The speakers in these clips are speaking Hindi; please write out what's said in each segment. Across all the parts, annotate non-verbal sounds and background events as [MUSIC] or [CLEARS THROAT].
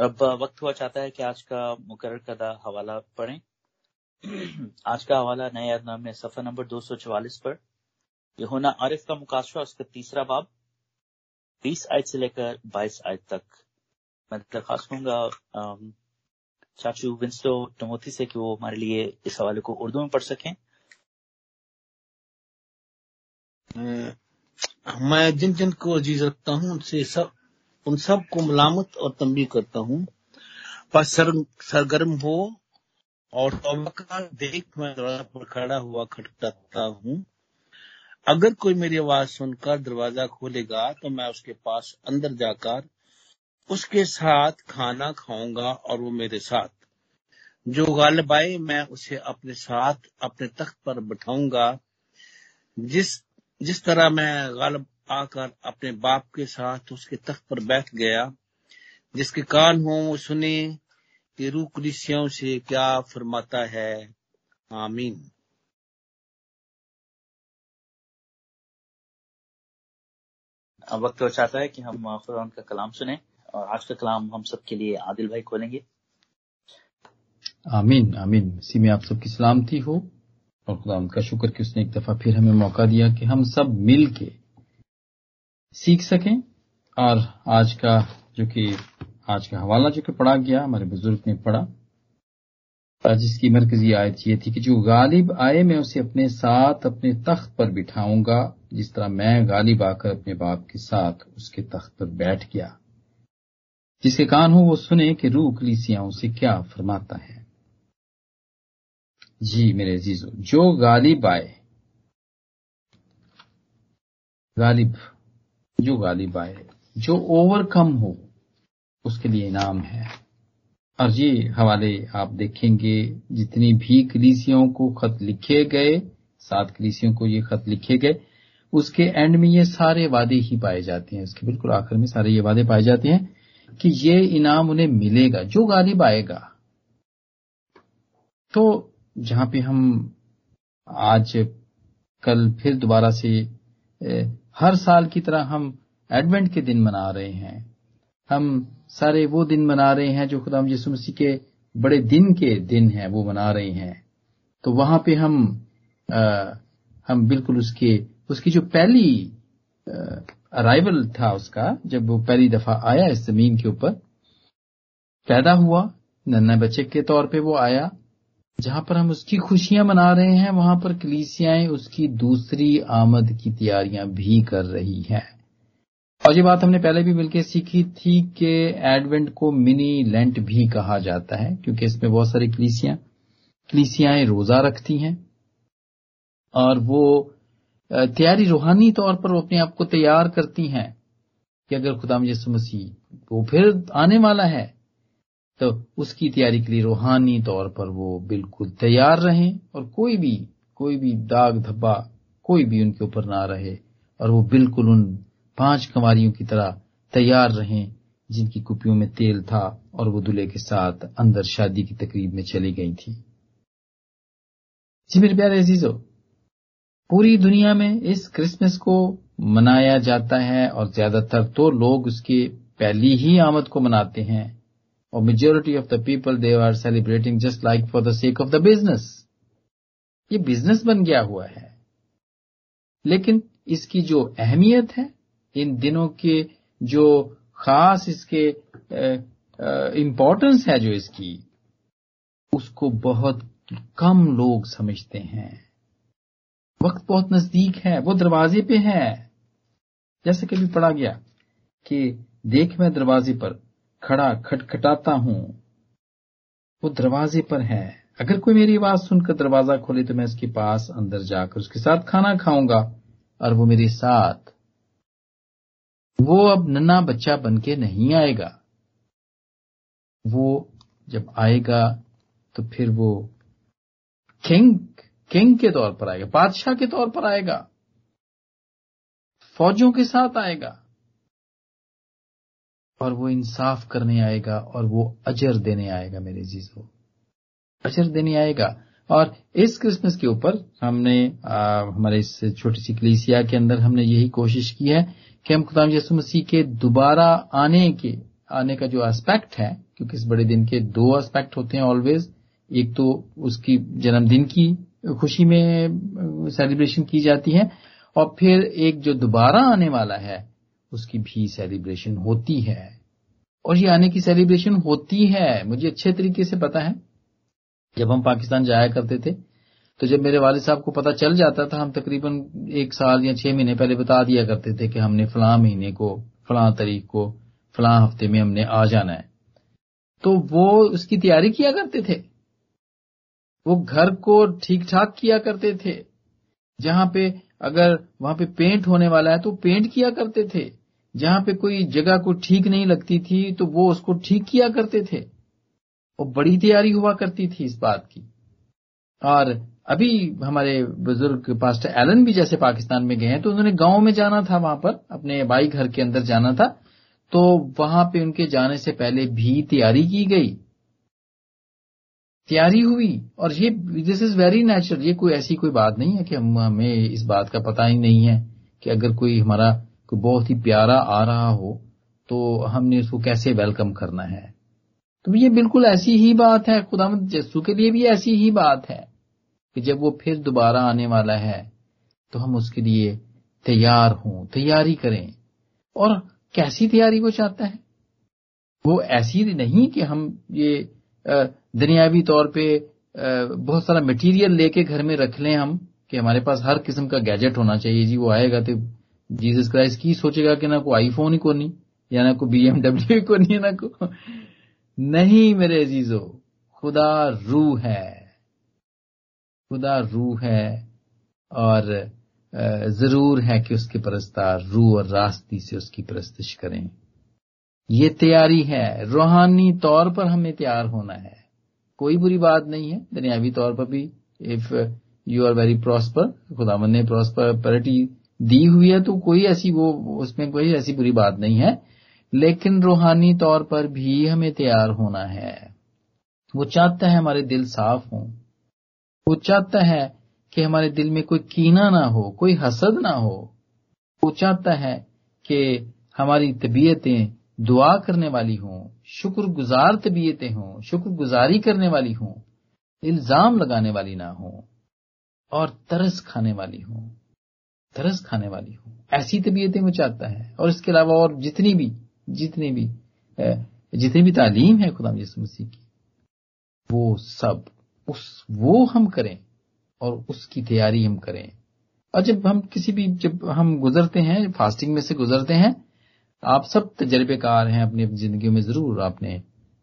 अब वक्त हुआ चाहता है कि आज का मुकर कदा हवाला पढ़ें। [CLEARS THROAT] आज का हवाला नए नाम में सफ़र नंबर 244 पर। यह होना आरिफ का मुकाशवा, उसका तीसरा बाब। 20 आयत से लेकर 22 आयत तक। मैं दरखास्त करूँगा चाचू विंस्टो टमोथी से कि वो हमारे लिए इस हवाले को उर्दू में पढ़ सकें। मैं जिन जिन को अज़ीज़ रखता हूँ, उनसे सब उन सबको मलामत और तंबी करता हूँ। पर सर, सरगर्म हो और देख मैं दरवाज़ा पर खड़ा हुआ खटखटाता हूँ। अगर कोई मेरी आवाज़ सुनकर दरवाज़ा खोलेगा तो मैं उसके पास अंदर जाकर उसके साथ खाना खाऊँगा और वो मेरे साथ। जो गालिब आए मैं उसे अपने साथ अपने तख्त पर बैठाऊँगा। जिस जिस तरह मैं गालिब आकर अपने बाप के साथ उसके तख्त पर बैठ गया जिसके कान हो वो सुने कि रूह कुलिसियों से क्या फरमाता है। आमीन। अब वक्त हो चाहता है कि हम खुदा का कलाम सुने और आज का कलाम हम सबके लिए आदिल भाई खोलेंगे। आमीन आमीन। इसी में आप सबकी सलामती हो और खुदा उनका शुक्र कि उसने एक दफ़ा फिर हमें मौका दिया कि हम सब मिल के सीख सकें और आज का जो कि, आज का हवाला जो कि पढ़ा गया, हमारे बुज़ुर्ग ने पढ़ा जिसकी मरकजी आयत ये थी कि जो गालिब आए, मैं उसे अपने साथ, अपने तख्त पर बिठाऊँगा, जिस तरह मैं गालिब आकर अपने बाप के साथ उसके तख्त पर बैठ गया। जिसके कान हो, वो सुने कि रूह कलीसियाओं से क्या फरमाता है। जी मेरे अजीजो, जो गालिब आए, गालिब जो गालिब आए जो ओवरकम हो, उसके लिए इनाम है। और ये हवाले आप देखेंगे, जितनी भी कलीसियों को खत लिखे गए, सात कलीसियों को ये खत लिखे गए, उसके एंड में ये सारे वादे ही पाए जाते हैं। उसके बिल्कुल आखिर में सारे ये वादे पाए जाते हैं कि ये इनाम उन्हें मिलेगा जो गालिब आएगा तो जहाँ पे हम आज कल फिर दोबारा से हर साल की तरह हम एडवेंट के दिन मना रहे हैं। हम सारे वो दिन मना रहे हैं जो खुदा यसु मसीह के बड़े दिन के दिन हैं वो मना रहे हैं। तो वहाँ पे हम आ, हम बिल्कुल उसके उसकी जो पहली अराइवल था उसका जब वो पहली दफ़ा आया इस ज़मीन के ऊपर पैदा हुआ नन्ना बच्चे के तौर पे वो आया जहाँ पर हम उसकी खुशियाँ मना रहे हैं, वहाँ पर कलीसियाएँ उसकी दूसरी आमद की तैयारियाँ भी कर रही हैं। और ये बात हमने पहले भी मिलकर सीखी थी कि एडवेंट को मिनी लेंट भी कहा जाता है, क्योंकि इसमें बहुत सारी कलीसियाँ, कलीसियाएँ रोजा रखती हैं। और वो तैयारी रूहानी तौर पर वो अपने आप को तैयार करती हैं कि अगर खुदाम यसु मसीह, वो फिर आने वाला है तो उसकी तैयारी के लिए रूहानी तौर पर वो बिल्कुल तैयार रहें और कोई भी कोई भी दाग धब्बा, कोई भी उनके ऊपर ना रहे और वो बिल्कुल उन पाँच कंवारियों की तरह तैयार रहें जिनकी कुपियों में तेल था और वो दूल्हे के साथ अंदर शादी की तकरीब में चली गई थी। जी मेरे प्यारे अजीजो, पूरी दुनिया में इस क्रिसमस को मनाया जाता है और ज़्यादातर तो लोग उसके पहली ही आमद को मनाते हैं। और majority of the people they are celebrating just like for the sake of the business ये बिज़नेस बन गया हुआ है। लेकिन इसकी जो अहमियत है, इन दिनों के जो खास इसके इम्पोर्टेंस है जो इसकी, उसको बहुत कम लोग समझते हैं। वक्त बहुत नज़दीक है, वो दरवाजे पे है। जैसे कभी पढ़ा गया कि देख मैं दरवाजे पर खड़ा खटखटाता हूँ। वो दरवाजे पर है। अगर कोई मेरी आवाज़ सुनकर दरवाज़ा खोले तो मैं उसके पास अंदर जाकर उसके साथ खाना खाऊँगा और वो मेरे साथ। वो अब नन्ना बच्चा बन के नहीं आएगा। वो जब आएगा तो फिर वो किंग किंग के तौर पर आएगा, बादशाह के तौर पर आएगा, फौजों के साथ आएगा। और वो इंसाफ करने आएगा और वो अजर देने आएगा मेरे जीजो अजर देने आएगा। और इस क्रिसमस के ऊपर हमने आ, हमारे इस छोटी सी कलीसिया के अंदर हमने यही कोशिश की है कि हम खुदाम यसु मसीह के दोबारा आने के आने का जो एस्पेक्ट है क्योंकि इस बड़े दिन के दो एस्पेक्ट होते हैं ऑलवेज एक तो उसकी जन्मदिन की खुशी में सेलिब्रेशन की जाती है। और फिर एक जो दोबारा आने वाला है उसकी भी सेलिब्रेशन होती है। और ये आने की सेलिब्रेशन होती है, मुझे अच्छे तरीके से पता है। जब हम पाकिस्तान जाया करते थे तो जब मेरे वाले साहब को पता चल जाता था, हम तकरीबन एक साल या छह महीने पहले बता दिया करते थे कि हमने फलां महीने को, फलां तारीख को, फलां हफ़्ते में हमने आ जाना है। तो वो उसकी तैयारी किया करते थे। वो घर को ठीक ठाक किया करते थे। जहाँ पे अगर वहाँ पे पेंट होने वाला है तो पेंट किया करते थे। जहाँ पे कोई जगह को ठीक नहीं लगती थी तो वो उसको ठीक किया करते थे। और बड़ी तैयारी हुआ करती थी इस बात की। और अभी हमारे बुज़ुर्ग पास्टर एलन भी जैसे पाकिस्तान में गए हैं तो उन्होंने गाँव में जाना था वहाँ पर, अपने बाई घर के अंदर जाना था। तो वहाँ पे उनके जाने से पहले भी तैयारी की गई। तैयारी हुई, और ये दिस इज़ वेरी नेचुरल ये कोई ऐसी कोई बात नहीं है कि हम, हमें इस बात का पता ही नहीं है कि अगर कोई हमारा कोई बहुत ही प्यारा आ रहा हो तो हमने उसको कैसे वेलकम करना है? तो ये बिल्कुल ऐसी ही बात है खुदामद जस्सू के लिए भी ऐसी ही बात है कि जब वो फिर दोबारा आने वाला है तो हम उसके लिए तैयार हों, तैयारी करें। और कैसी तैयारी वो चाहता है? वो ऐसी नहीं कि हम ये दुनियावी तौर पे बहुत सारा मटेरियल लेके घर में रख लें हम, कि हमारे पास हर किस्म का गैजेट होना चाहिए, जी वो आएगा तो जीसस क्राइस्ट की सोचेगा कि ना कोई आईफोन ही को नहीं, या ना बीएमडब्ल्यू को नहीं, ना को नहीं मेरे अजीजो, खुदा रूह है। खुदा रूह है और ज़रूर है कि उसके परस्तार रूह और रास्ती से उसकी परस्तिश करें। ये तैयारी है। रूहानी तौर पर हमें तैयार होना है। कोई बुरी बात नहीं है। दुनियावी तौर पर भी if you are very prosper खुदावन ने प्रॉस्परिटी दी हुई है तो कोई ऐसी वो, उसमें कोई ऐसी बुरी बात नहीं है। लेकिन रूहानी तौर पर भी हमें तैयार होना है। वो चाहता है हमारे दिल साफ़ हों। वो चाहता है कि हमारे दिल में कोई कीना ना हो, कोई हसद ना हो। वो चाहता है कि हमारी तबीयतें दुआ करने वाली हों, शुक्रगुजार तबीयतें हों, शुक्रगुजारी करने वाली हों, इल्ज़ाम लगाने वाली ना हो, और तरस खाने वाली हों। तरस खाने वाली हो। ऐसी तबीयतें वो चाहता है। और इसके अलावा और जितनी भी जितनी भी जितनी भी तालीम है खुदा मसीह की, वो सब, उस, वो हम करें और उसकी तैयारी हम करें। और जब हम किसी भी, जब हम गुजरते हैं, फास्टिंग में से गुजरते हैं, आप सब तजर्बेकार हैं, अपनी ज़िंदगी में ज़रूर आपने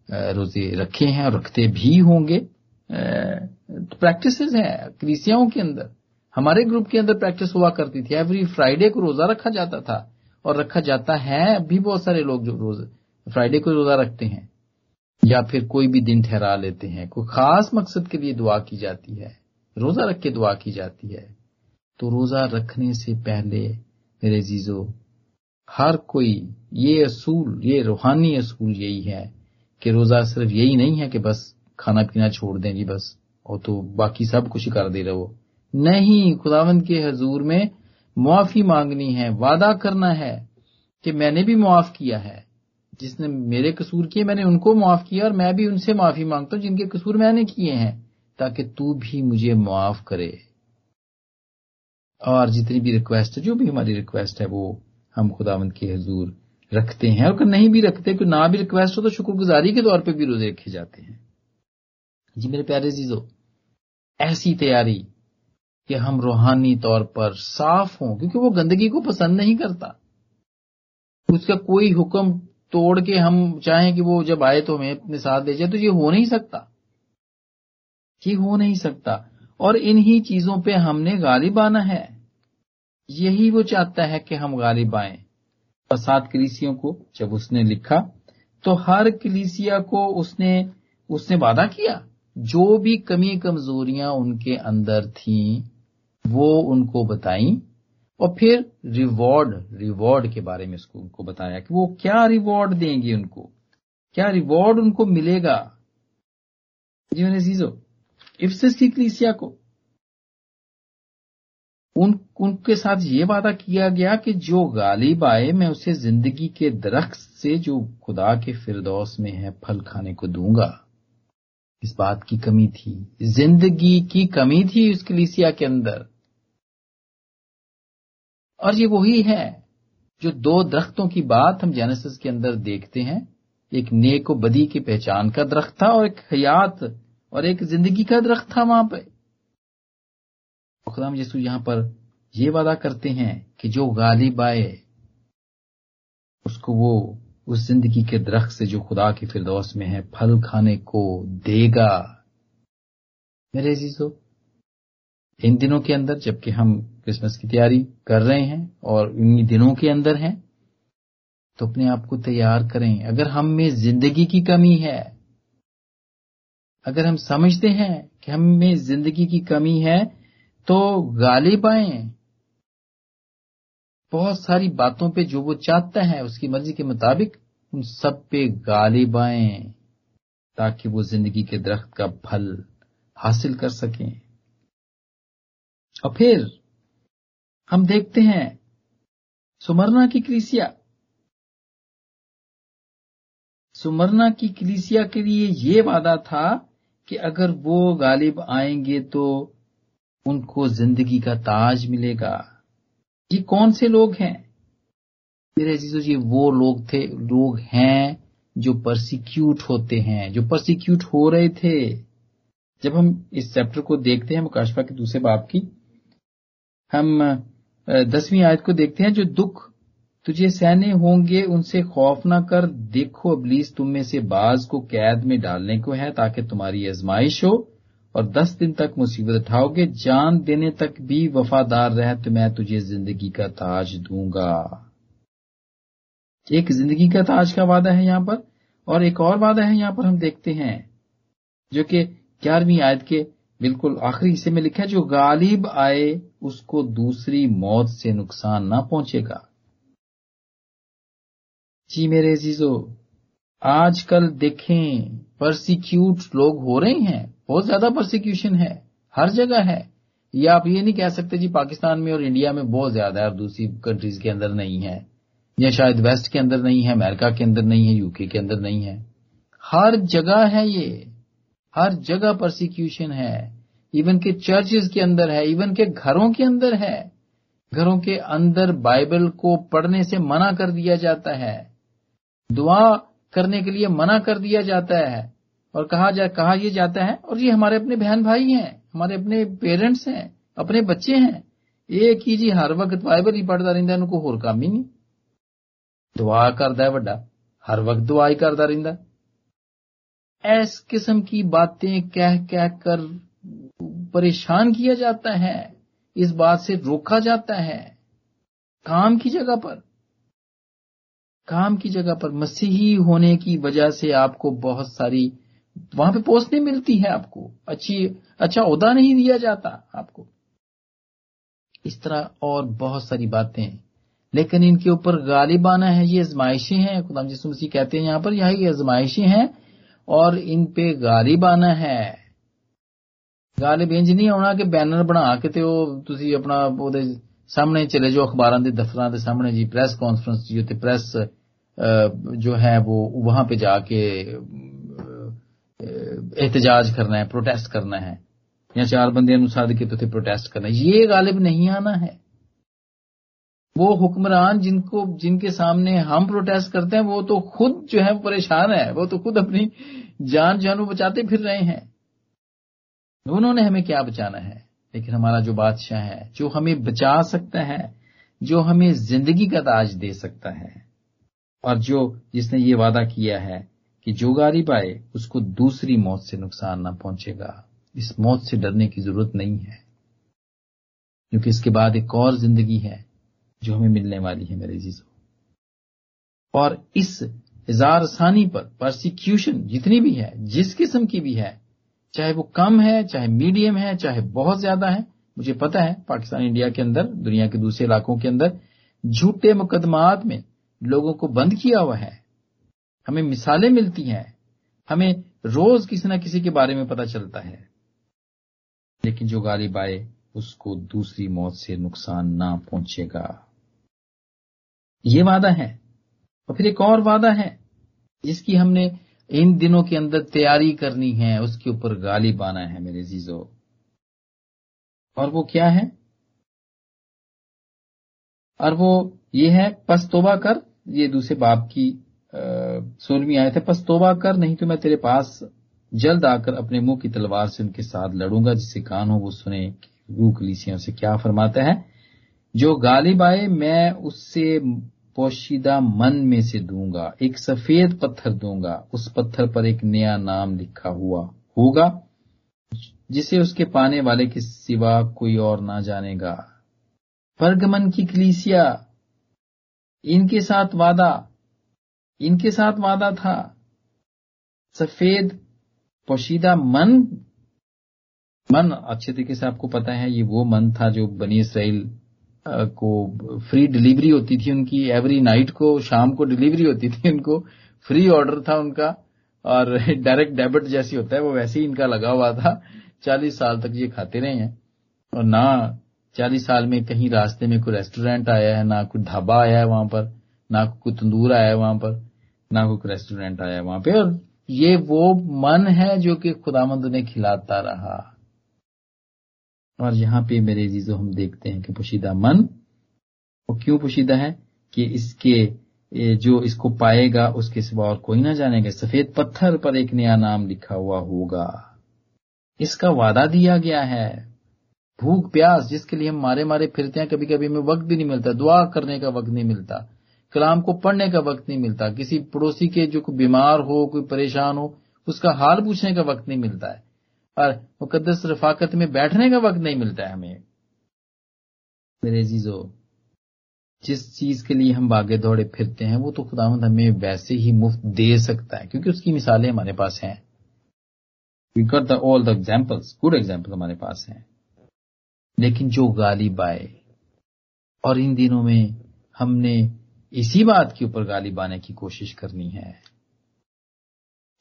रोज़े रखे हैं और रखते भी होंगे। तो प्रैक्टिस है क्रिसियाओं के अंदर। हमारे ग्रुप के अंदर प्रैक्टिस हुआ करती थी। एवरी फ्राइडे को रोजा रखा जाता था और रखा जाता है अभी बहुत सारे लोग जो रोज फ्राइडे को रोजा रखते हैं या फिर कोई भी दिन ठहरा लेते हैं। कोई खास मकसद के लिए दुआ की जाती है। रोजा रख के दुआ की जाती है। तो रोजा रखने से पहले, मेरे जीजो हर कोई, ये असूल, ये रूहानी असूल यही है कि रोजा सिर्फ़ यही नहीं है कि बस खाना पीना छोड़ दें जी बस, और तो बाकी सब कुछ कर दे रहो। नहीं खुदावंद के हजूर में मुआफी मांगनी है, वादा करना है कि मैंने भी मुआफ किया है। जिसने मेरे कसूर किए, मैंने उनको मुआफ किया और मैं भी उनसे माफ़ी माँगता हूँ, जिनके कसूर मैंने किए हैं, ताकि तू भी मुझे मुआफ करे। और जितनी भी रिक्वेस्ट है, जो भी हमारी रिक्वेस्ट है, वो हम खुदावंत के हजूर रखते हैं। और नहीं भी रखते कि ना भी रिक्वेस्ट हो तो शुक्रगुजारी के तौर पे भी रोज़े रखे जाते हैं। जी मेरे प्यारे चीज़ों ऐसी तैयारी कि हम रूहानी तौर पर साफ़ हों, क्योंकि वो गंदगी को पसंद नहीं करता। उसका कोई हुक्म तोड़ के हम चाहें कि वो जब आए तो हमें अपने साथ ले जाए तो ये हो नहीं सकता। ये हो नहीं सकता। और इन्हीं चीज़ों पे हमने गालिब आना है। यही वो चाहता है कि हम गालिब आए। सात कलीसियों को जब उसने लिखा तो हर कलीसिया को उसने उसने वादा किया। जो भी कमी कमजोरियाँ उनके अंदर थीं वो उनको बताई और फिर रिवॉर्ड रिवॉर्ड के बारे में उसको, उनको बताया कि वो क्या रिवॉर्ड देंगे उनको? क्या रिवॉर्ड उनको मिलेगा? जी मैंने सीजो इफ्सिस की क्लीसिया को। उन, उनके साथ ये वादा किया गया कि जो गालिब आए, मैं उसे ज़िंदगी के दरख्त से, जो खुदा के फिरदौस में है, फल खाने को दूँगा। इस बात की कमी थी। ज़िंदगी की कमी थी उस कलीसिया के अंदर। और ये वही है जो दो दरख्तों की बात हम जेनेसिस के अंदर देखते हैं। एक नेक बदी की पहचान का दरख्त था और एक हयात और एक ज़िंदगी का दरख्त था वहाँ पर खुदाम यीशु यहाँ पर ये वादा करते हैं कि जो गालिब आए, उसको वो उस ज़िंदगी के दरख्त से जो खुदा की फिरदौस में है, फल खाने को देगा। मेरे जीजो इन दिनों के अंदर जबकि हम क्रिसमस की तैयारी कर रहे हैं और इन दिनों के अंदर हैं तो अपने आप को तैयार करें। अगर हम में ज़िंदगी की कमी है, अगर हम समझते हैं कि हम में ज़िंदगी की कमी है तो गालिब आए। बहुत सारी बातों पे जो वो चाहता है, उसकी मर्ज़ी के मुताबिक उन सब पे गालिब आए, ताकि वो ज़िंदगी के दरख्त का फल हासिल कर सकें। और फिर हम देखते हैं सुमरना की क्रिसिया। सुमरना की कलीसिया के लिए ये वादा था कि अगर वो गालिब आएँगे तो उनको ज़िंदगी का ताज मिलेगा। ये कौन से लोग हैं? मेरे अजीजों जी, वो लोग थे, लोग हैं जो परसिक्यूट होते हैं, जो परसिक्यूट हो रहे थे। जब हम इस चैप्टर को देखते हैं मुकाशफा के दूसरे बाप की, हम दसवीं आयत को देखते हैं, जो दुख तुझे सहने होंगे, उनसे खौफ न कर। देखो अबलीस, तुम में से बाज को कैद में डालने को है, ताकि तुम्हारी आजमाइश हो, और दस दिन तक मुसीबत उठाओगे। जान देने तक भी वफादार रह तो मैं तुझे ज़िंदगी का ताज दूँगा। एक ज़िंदगी का ताज का वादा है यहाँ पर, और एक और वादा है यहाँ पर हम देखते हैं, जो कि ग्यारहवीं आयत के बिल्कुल आखिरी हिस्से में लिखा है, जो गालिब आए, उसको दूसरी मौत से नुकसान ना पहुंचेगा। जी मेरे जीजो आजकल देखें परसिक्यूट लोग हो रहे हैं, बहुत ज़्यादा परसिक्यूशन है, हर जगह है। या आप ये नहीं कह सकते जी, पाकिस्तान में और इंडिया में बहुत ज़्यादा है, और दूसरी कंट्रीज़ के अंदर नहीं है, या शायद वेस्ट के अंदर नहीं है, अमेरिका के अंदर नहीं है यूके के अंदर नहीं है। हर जगह है ये। हर जगह परसिक्यूशन है। इवन के चर्चेज के अंदर है इवन के घरों के अंदर है। घरों के अंदर बाइबल को पढ़ने से मना कर दिया जाता है। दुआ करने के लिए मना कर दिया जाता है। और कहा जा, कहा यह जाता है, और ये हमारे अपने बहन भाई हैं, हमारे अपने पेरेंट्स हैं, अपने बच्चे हैं। एक ही जी हर वक्त बाइबल ही पढ़ता रहता उनको होर काम ही नहीं। दुआ करता है बड़ा, हर वक्त दुआ ही करता रहता ऐस किस्म की बातें कह कह कर परेशान किया जाता है, इस बात से रोका जाता है काम की जगह पर। काम की जगह पर, मसीही होने की वजह से आपको बहुत सारी वहाँ पे पोस्ट नहीं मिलती है आपको। अच्छी अच्छा उदा नहीं दिया जाता आपको। इस तरह और बहुत सारी बातें लेकिन इनके ऊपर गालिबाना है, ये आजमाइशें हैं। खुदाम मसीह कहते हैं यहाँ पर, यह आजमाइशें हैं और इन पे गालिबाना है गालिब इंज नहीं आना कि बैनर बना के ते ਤੁਸੀਂ ਆਪਣਾ ਉਹਦੇ ਸਾਹਮਣੇ ਚਲੇ ਜਾਓ ਅਖਬਾਰਾਂ ਦੇ ਦਫ਼ਤਰਾਂ ਦੇ ਸਾਹਮਣੇ ਜੀ ਪ੍ਰੈਸ ਕਾਨਫਰੰਸ ਜੀ ਉੱਤੇ ਪ੍ਰੈਸ जो है वो वहां पे जाके एहतजाज करना है प्रोटेस्ट करना है या चार बंदे अनुसार के तो प्रोटेस्ट करना है ये गालिब नहीं आना है वो हुक्मरान जिनको, जिनके सामने हम प्रोटेस्ट करते हैं, वो तो खुद जो है परेशान है, वो तो खुद अपनी जान जानू बचाते फिर रहे हैं। उन्होंने हमें क्या बचाना है? लेकिन हमारा जो बादशाह है, जो हमें बचा सकता है, जो हमें ज़िंदगी का ताज दे सकता है, और जो जिसने ये वादा किया है कि जो गारी पाए उसको दूसरी मौत से नुकसान ना पहुंचेगा। इस मौत से डरने की ज़रूरत नहीं है। क्योंकि इसके बाद एक और ज़िंदगी है जो हमें मिलने वाली है मेरे जीजो। और इस हज़ार आसानी पर परसिक्यूशन जितनी भी है, जिस किस्म की भी है, चाहे वो कम है, चाहे मीडियम है, चाहे बहुत ज़्यादा है, मुझे पता है पाकिस्तान इंडिया के अंदर, दुनिया के दूसरे इलाकों के अंदर, झूठे मुकदमात में लोगों को बंद किया हुआ है। हमें मिसालें मिलती हैं। हमें रोज किसी न किसी के बारे में पता चलता है। लेकिन जो गालिब आए, उसको दूसरी मौत से नुकसान ना पहुंचेगा। ये वादा है। और फिर एक और वादा है, जिसकी हमने इन दिनों के अंदर तैयारी करनी है, उसके ऊपर गालिब आना है मेरे जीजो और वो क्या है? और वो ये है, पस तोबा कर, ये दूसरे बाप की सोलहवीं आयत है, पस तोबा कर, नहीं तो मैं तेरे पास जल्द आकर अपने मुँह की तलवार से उनके साथ लड़ूँगा जिससे कान हो वो सुने रू कलीसियों से क्या फरमाता है? जो गालिब आए, मैं उससे पोशीदा मन में से दूँगा, एक सफ़ेद पत्थर दूँगा, उस पत्थर पर एक नया नाम लिखा हुआ होगा, जिसे उसके पाने वाले के सिवा कोई और ना जानेगा। परगमन की कलीसिया, इनके साथ वादा, इनके साथ वादा था। सफ़ेद पोशीदा मन मन अच्छे तरीके से आपको पता है, ये वो मन था जो बनी इसराइल को फ्री डिलीवरी होती थी उनकी। एवरी नाइट को, शाम को डिलीवरी होती थी उनको। फ्री ऑर्डर था उनका। और [LAUGHS] डायरेक्ट डेबिट जैसी होता है, वो वैसे ही इनका लगा हुआ था। चालीस साल तक ये खाते रहे हैं। और ना चालीस साल में कहीं रास्ते में कोई रेस्टोरेंट आया है, ना कोई ढाबा आया है वहाँ पर, ना कोई तंदूर आया है वहाँ पर, ना कोई रेस्टोरेंट आया है वहाँ पे। और ये वो मन है जो कि खुदामंद ने खिलाता रहा। और यहाँ पे मेरे जीजो हम देखते हैं कि पोशीदा मन, वो क्यों पोशीदा है कि इसके जो इसको पाएगा, उसके सिवा और कोई ना जानेगा। सफ़ेद पत्थर पर एक नया नाम लिखा हुआ होगा। इसका वादा दिया गया है। भूख, प्यास, जिसके लिए हम मारे मारे फिरते हैं कभी कभी हमें वक्त भी नहीं मिलता। दुआ करने का वक्त नहीं मिलता। कलाम को पढ़ने का वक्त नहीं मिलता। किसी पड़ोसी के जो कोई बीमार हो, कोई परेशान हो, उसका हाल पूछने का वक्त नहीं मिलता है। और मुकदस रफाकत में बैठने का वक्त नहीं मिलता है हमें। मेरे जीजो जिस चीज़ के लिए हम बागे दौड़े फिरते हैं, वो तो खुदावंद हमें वैसे ही मुफ़्त दे सकता है, क्योंकि उसकी मिसालें हमारे पास हैं। We got the all the examples good example हमारे पास हैं। लेकिन जो गालिब आए, और इन दिनों में हमने इसी बात के ऊपर गालिब आने की कोशिश करनी है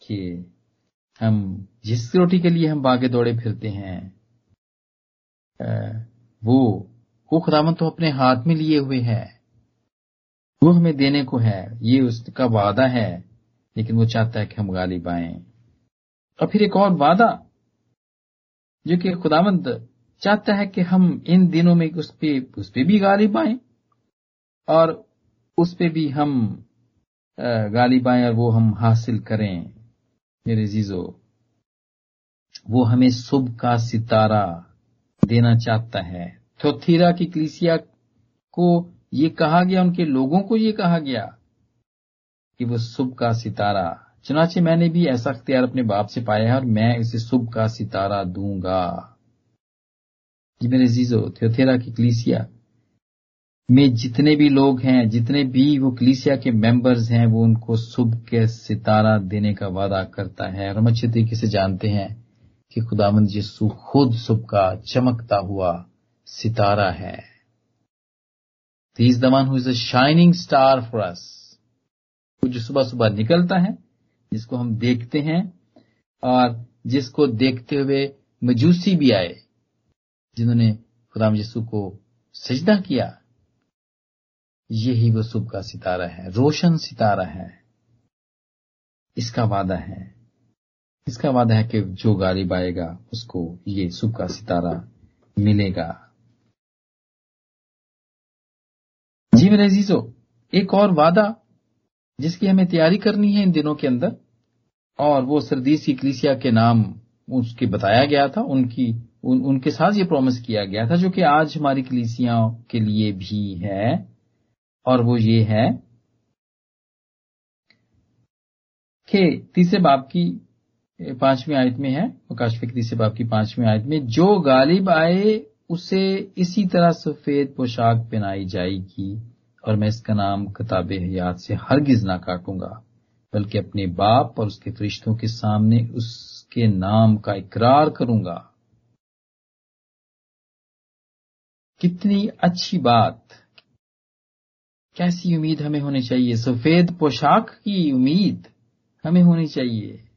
कि हम जिस रोटी के लिए हम बागे दौड़े फिरते हैं वो वो खुदावन तो अपने हाथ में लिए हुए है। वो हमें देने को है, ये उसका वादा है, लेकिन वो चाहता है कि हम गालिब आए। और फिर एक और वादा, जो कि खुदावंत चाहता है कि हम इन दिनों में उस पे उस पे भी गालिब आए, और उस पे भी हम गालिब आए और वो हम हासिल करें। मेरे जीजो, वो हमें शुभ का सितारा देना चाहता है। थोथीरा की कलिसिया को ये कहा गया, उनके लोगों को ये कहा गया कि वो शुभ का सितारा। चुनाचे मैंने भी ऐसा अख्तियार अपने बाप से पाया है और मैं इसे शुभ का सितारा दूँगा। जी मेरे जीजो थ्योथेरा की कलिसिया में जितने भी लोग हैं, जितने भी वो कलीसिया के मेंबर्स हैं, वो उनको सुबह के सितारा देने का वादा करता है। और हम अच्छे तरीके से जानते हैं कि खुदामंद यीशु खुद सुबह का चमकता हुआ सितारा है। Is the who is a shining star for us जो सुबह सुबह निकलता है, जिसको हम देखते हैं, और जिसको देखते हुए मजूसी भी आए, जिन्होंने खुदाम यीशु को सजदा किया। यही वो सुबह का सितारा है रोशन सितारा है। इसका वादा है। इसका वादा है कि जो गालिब आएगा उसको ये सुबह का सितारा मिलेगा। जी मेरे जीजो एक और वादा जिसकी हमें तैयारी करनी है इन दिनों के अंदर और वो सरदीस कलिसिया के नाम उसके बताया गया था उनकी उन, उनके साथ ये प्रॉमिस किया गया था जो कि आज हमारी कलिसिया के लिए भी है। और वो ये है कि तीसरे बाप की पांचवी आयत में है, प्रकाश के तीसरे बाप की पांचवी आयत में, जो गालिब आए, उसे इसी तरह सफ़ेद पोशाक पहनाई जाएगी और मैं इसका नाम किताब हयात से हरगिज ना काटूँगा, बल्कि अपने बाप और उसके फरिश्तों के सामने उसके नाम का इकरार करूँगा। कितनी अच्छी बात कैसी उम्मीद हमें होनी चाहिए? सफ़ेद पोशाक की उम्मीद हमें होनी चाहिए।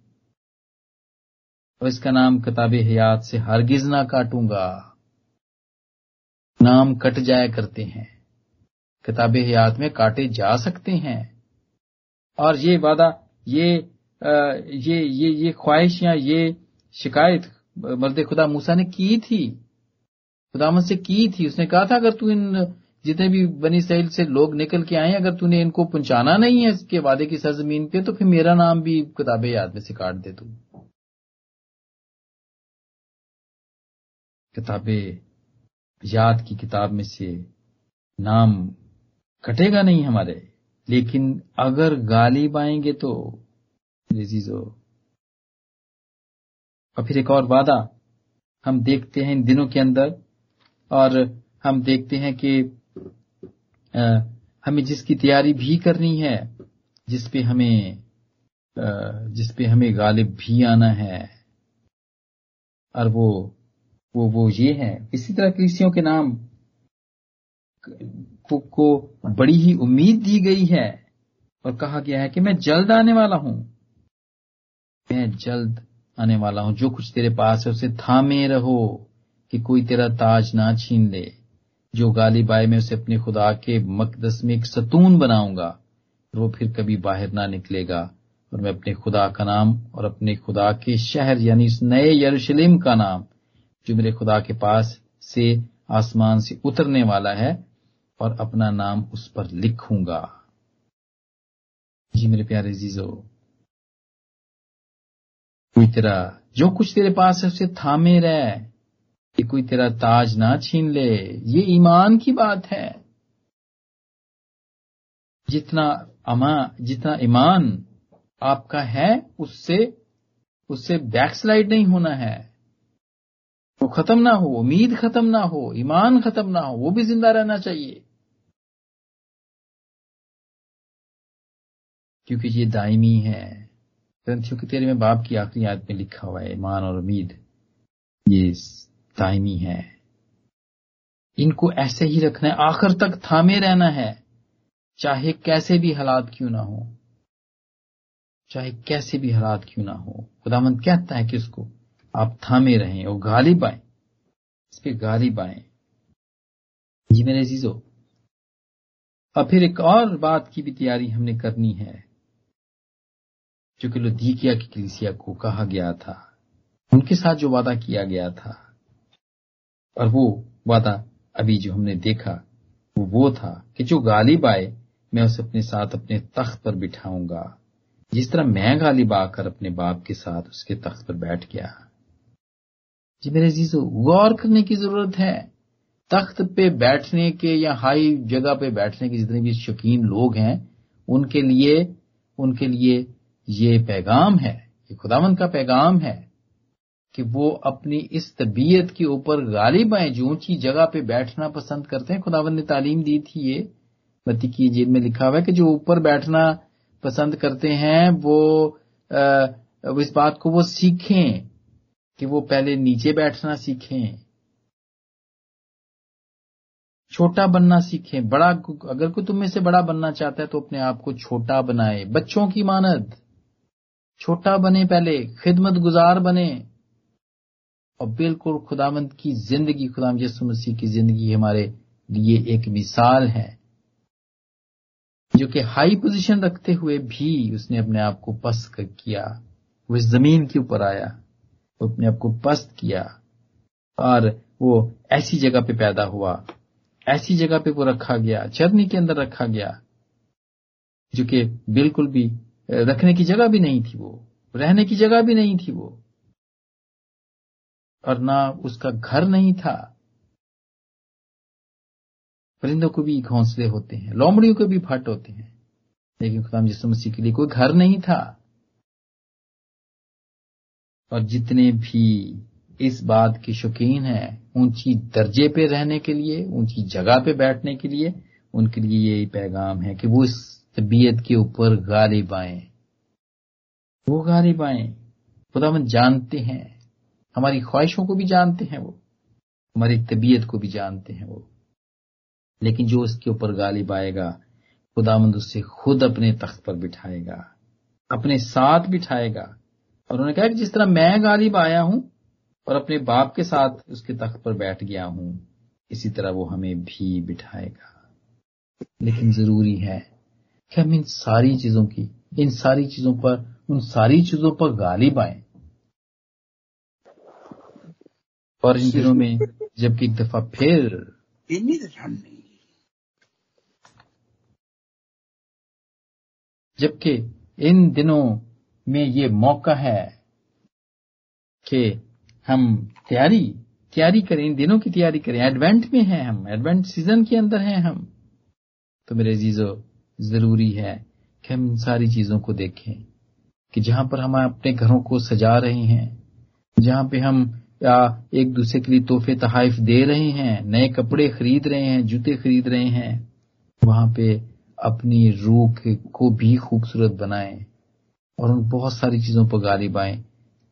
और इसका नाम किताब हयात से हरगिज ना काटूँगा। नाम कट जाया करते हैं। किताब हयात में काटे जा सकते हैं। और ये वादा ये आ, ये ये ये ख्वाहिश या ये शिकायत मर्द खुदा मूसा ने की थी। खुदामद से की थी। उसने कहा था अगर तू इन जितने भी बनी सैल से लोग निकल के आए, अगर तूने इनको पहुंचाना नहीं है इसके वादे की सरजमीन पे तो फिर मेरा नाम भी किताब याद में से काट दे तू। किताब याद की किताब में से नाम कटेगा नहीं हमारे, लेकिन अगर गालिब आएँगे तो जीजो और फिर एक और वादा, हम देखते हैं इन दिनों के अंदर, और हम देखते हैं कि हमें जिसकी तैयारी भी करनी है, जिस पे हमें जिस पे हमें गालिब भी आना है, और वो वो वो ये है। इसी तरह कृषियों के नाम को बड़ी ही उम्मीद दी गई है और कहा गया है कि मैं जल्द आने वाला हूँ। मैं जल्द आने वाला हूँ। जो कुछ तेरे पास है उसे थामे रहो कि कोई तेरा ताज ना छीन ले। जो गालिब आए, मैं उसे अपने खुदा के मकदस में एक सतून बनाऊँगा और वो फिर कभी बाहर ना निकलेगा। और मैं अपने खुदा का नाम और अपने खुदा के शहर, यानी इस नए यरूशलेम का नाम, जो मेरे खुदा के पास से आसमान से उतरने वाला है, और अपना नाम उस पर लिखूँगा। जी मेरे प्यारे जीजो तेरा, जो कुछ तेरे पास है, उसे थामे रह। कि कोई तेरा ताज ना छीन ले। ये ईमान की बात है। जितना अमा, जितना ईमान आपका है, उससे उससे बैकस्लाइड नहीं होना है। वो खत्म ना हो, उम्मीद खत्म ना हो, ईमान खत्म ना हो, वो भी ज़िंदा रहना चाहिए। क्योंकि ये दायमी है। ग्रंथियों के तेरे में बाप की आखिरी याद में लिखा हुआ है, ईमान और उम्मीद। ये दायमी है। इनको ऐसे ही रखना है। आखिर तक थामे रहना है। चाहे कैसे भी हालात क्यों ना हो। चाहे कैसे भी हालात क्यों ना हो। खुदामंद कहता है कि उसको आप थामे रहें और गालिब आए इस पर गालिब आए जी मेरे चीज़ों अब फिर एक और बात की भी तैयारी हमने करनी है, जो कि लुदीकिया की कलिसिया को कहा गया था। उनके साथ जो वादा किया गया था और वो वादा अभी जो हमने देखा, वो वो था कि जो गालिब आए, मैं उसे अपने साथ अपने तख्त पर बिठाऊँगा। जिस तरह मैं गालिब आकर अपने बाप के साथ उसके तख्त पर बैठ गया। जी मेरे जीजो गौर करने की ज़रूरत है। तख्त पे बैठने के या हाई जगह पे बैठने के जितने भी शौकीन लोग हैं, उनके लिए उनके लिए ये पैगाम है, ये खुदावंत का पैगाम है। कि वो अपनी इस तबीयत के ऊपर गालिब आए जो ऊँची जगह पे बैठना पसंद करते हैं। खुदावन ने तालीम दी थी ये। मती की जेल में लिखा हुआ है कि जो ऊपर बैठना पसंद करते हैं वो आ, इस बात को वो सीखें कि वो पहले नीचे बैठना सीखें। छोटा बनना सीखें। बड़ा अगर कोई तुम में से बड़ा बनना चाहता है तो अपने आप को छोटा बनाए। बच्चों की मानद। छोटा बने पहले खिदमत गुजार बने। और बिल्कुल खुदामंद की ज़िंदगी, खुदाम यसु मसीह की ज़िंदगी हमारे लिए एक मिसाल है, जो कि हाई पोजीशन रखते हुए भी उसने अपने आप को पस्त किया। वो इस ज़मीन के ऊपर आया, वो अपने आप को पस्त किया और वो ऐसी जगह पे पैदा हुआ, ऐसी जगह पे वो रखा गया चरनी के अंदर रखा गया, जो कि बिल्कुल भी रखने की जगह भी नहीं थी वो, रहने की जगह भी नहीं थी वो। और ना उसका घर नहीं था। परिंदों को भी घोंसले होते हैं, लोमड़ियों के भी फट होते हैं, लेकिन खुदाम जिस मसीह के लिए कोई घर नहीं था। और जितने भी इस बात के शौकीन हैं, ऊँची दर्जे पे रहने के लिए, ऊँची जगह पे बैठने के लिए, उनके लिए यही पैगाम है कि वो इस तबीयत के ऊपर गालिब आए। वो गालिब आए। खुदावन जानते हैं। हमारी ख्वाहिशों को भी जानते हैं वो, हमारी तबीयत को भी जानते हैं वो। लेकिन जो उसके ऊपर गालिब आएगा, खुदामंद उससे खुद अपने तख्त पर बिठाएगा, अपने साथ बिठाएगा। और उन्होंने कहा कि जिस तरह मैं गालिब आया हूँ और अपने बाप के साथ उसके तख्त पर बैठ गया हूँ, इसी तरह वो हमें भी बिठाएगा। लेकिन ज़रूरी है कि हम इन सारी चीज़ों की, इन सारी चीज़ों पर, उन सारी चीज़ों पर गालिब आए। और इन दिनों में [LAUGHS] जबकि एक दफ़ा फिर जबकि इन दिनों में ये मौका है कि हम तैयारी तैयारी करें इन दिनों की तैयारी करें। एडवेंट में हैं हम एडवेंट सीज़न के अंदर हैं हम। तो मेरे जीजो ज़रूरी है कि हम इन सारी चीज़ों को देखें कि जहाँ पर हम अपने घरों को सजा रहे हैं जहाँ पे हम या एक दूसरे के लिए तोहफे तहाइफ दे रहे हैं नए कपड़े खरीद रहे हैं जूते खरीद रहे हैं? वहाँ पे अपनी रूह को भी खूबसूरत बनाएँ और उन बहुत सारी चीज़ों पर गालिब आए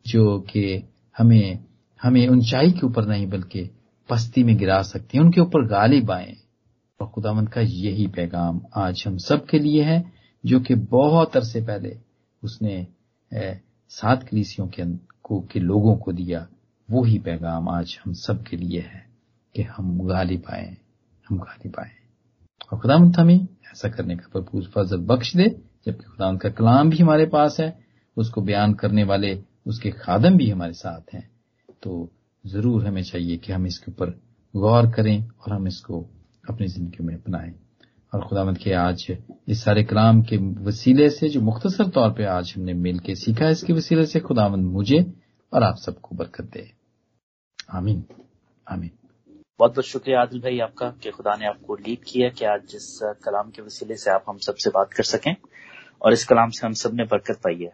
जो कि हमें हमें ऊंचाई के ऊपर नहीं बल्कि पस्ती में गिरा सकती हैं उनके ऊपर गालिब आए। और खुदावंत का यही पैगाम आज हम सब के लिए है जो कि बहुत अरसे पहले उसने सात कलीसियों के, को, के लोगों को दिया। वो ही पैगाम आज हम सब के लिए है कि हम गालिब आए, हम गालिब आए। और खुदावंत हमें ऐसा करने का भरपूर फजल बख्श दे, जबकि खुदा का कलाम भी हमारे पास है, उसको बयान करने वाले, उसके खादम भी हमारे साथ हैं। तो ज़रूर हमें चाहिए कि हम इसके ऊपर गौर करें और हम इसको अपनी ज़िंदगी में अपनाएँ। और खुदामद के आज इस सारे कलाम के वसीले से, जो मुख्तसर तौर पे आज हमने मिल सीखा इसके वसीले से खुदावंद मुझे और आप सबको बरकत दे। आमीन आमीन। बहुत बहुत शुक्रिया आदिल भाई आपका कि खुदा ने आपको लीड किया कि आज जिस, कलाम के वसीले से आप हम सबसे बात कर सकें और इस कलाम से हम सबने बरकत पाई है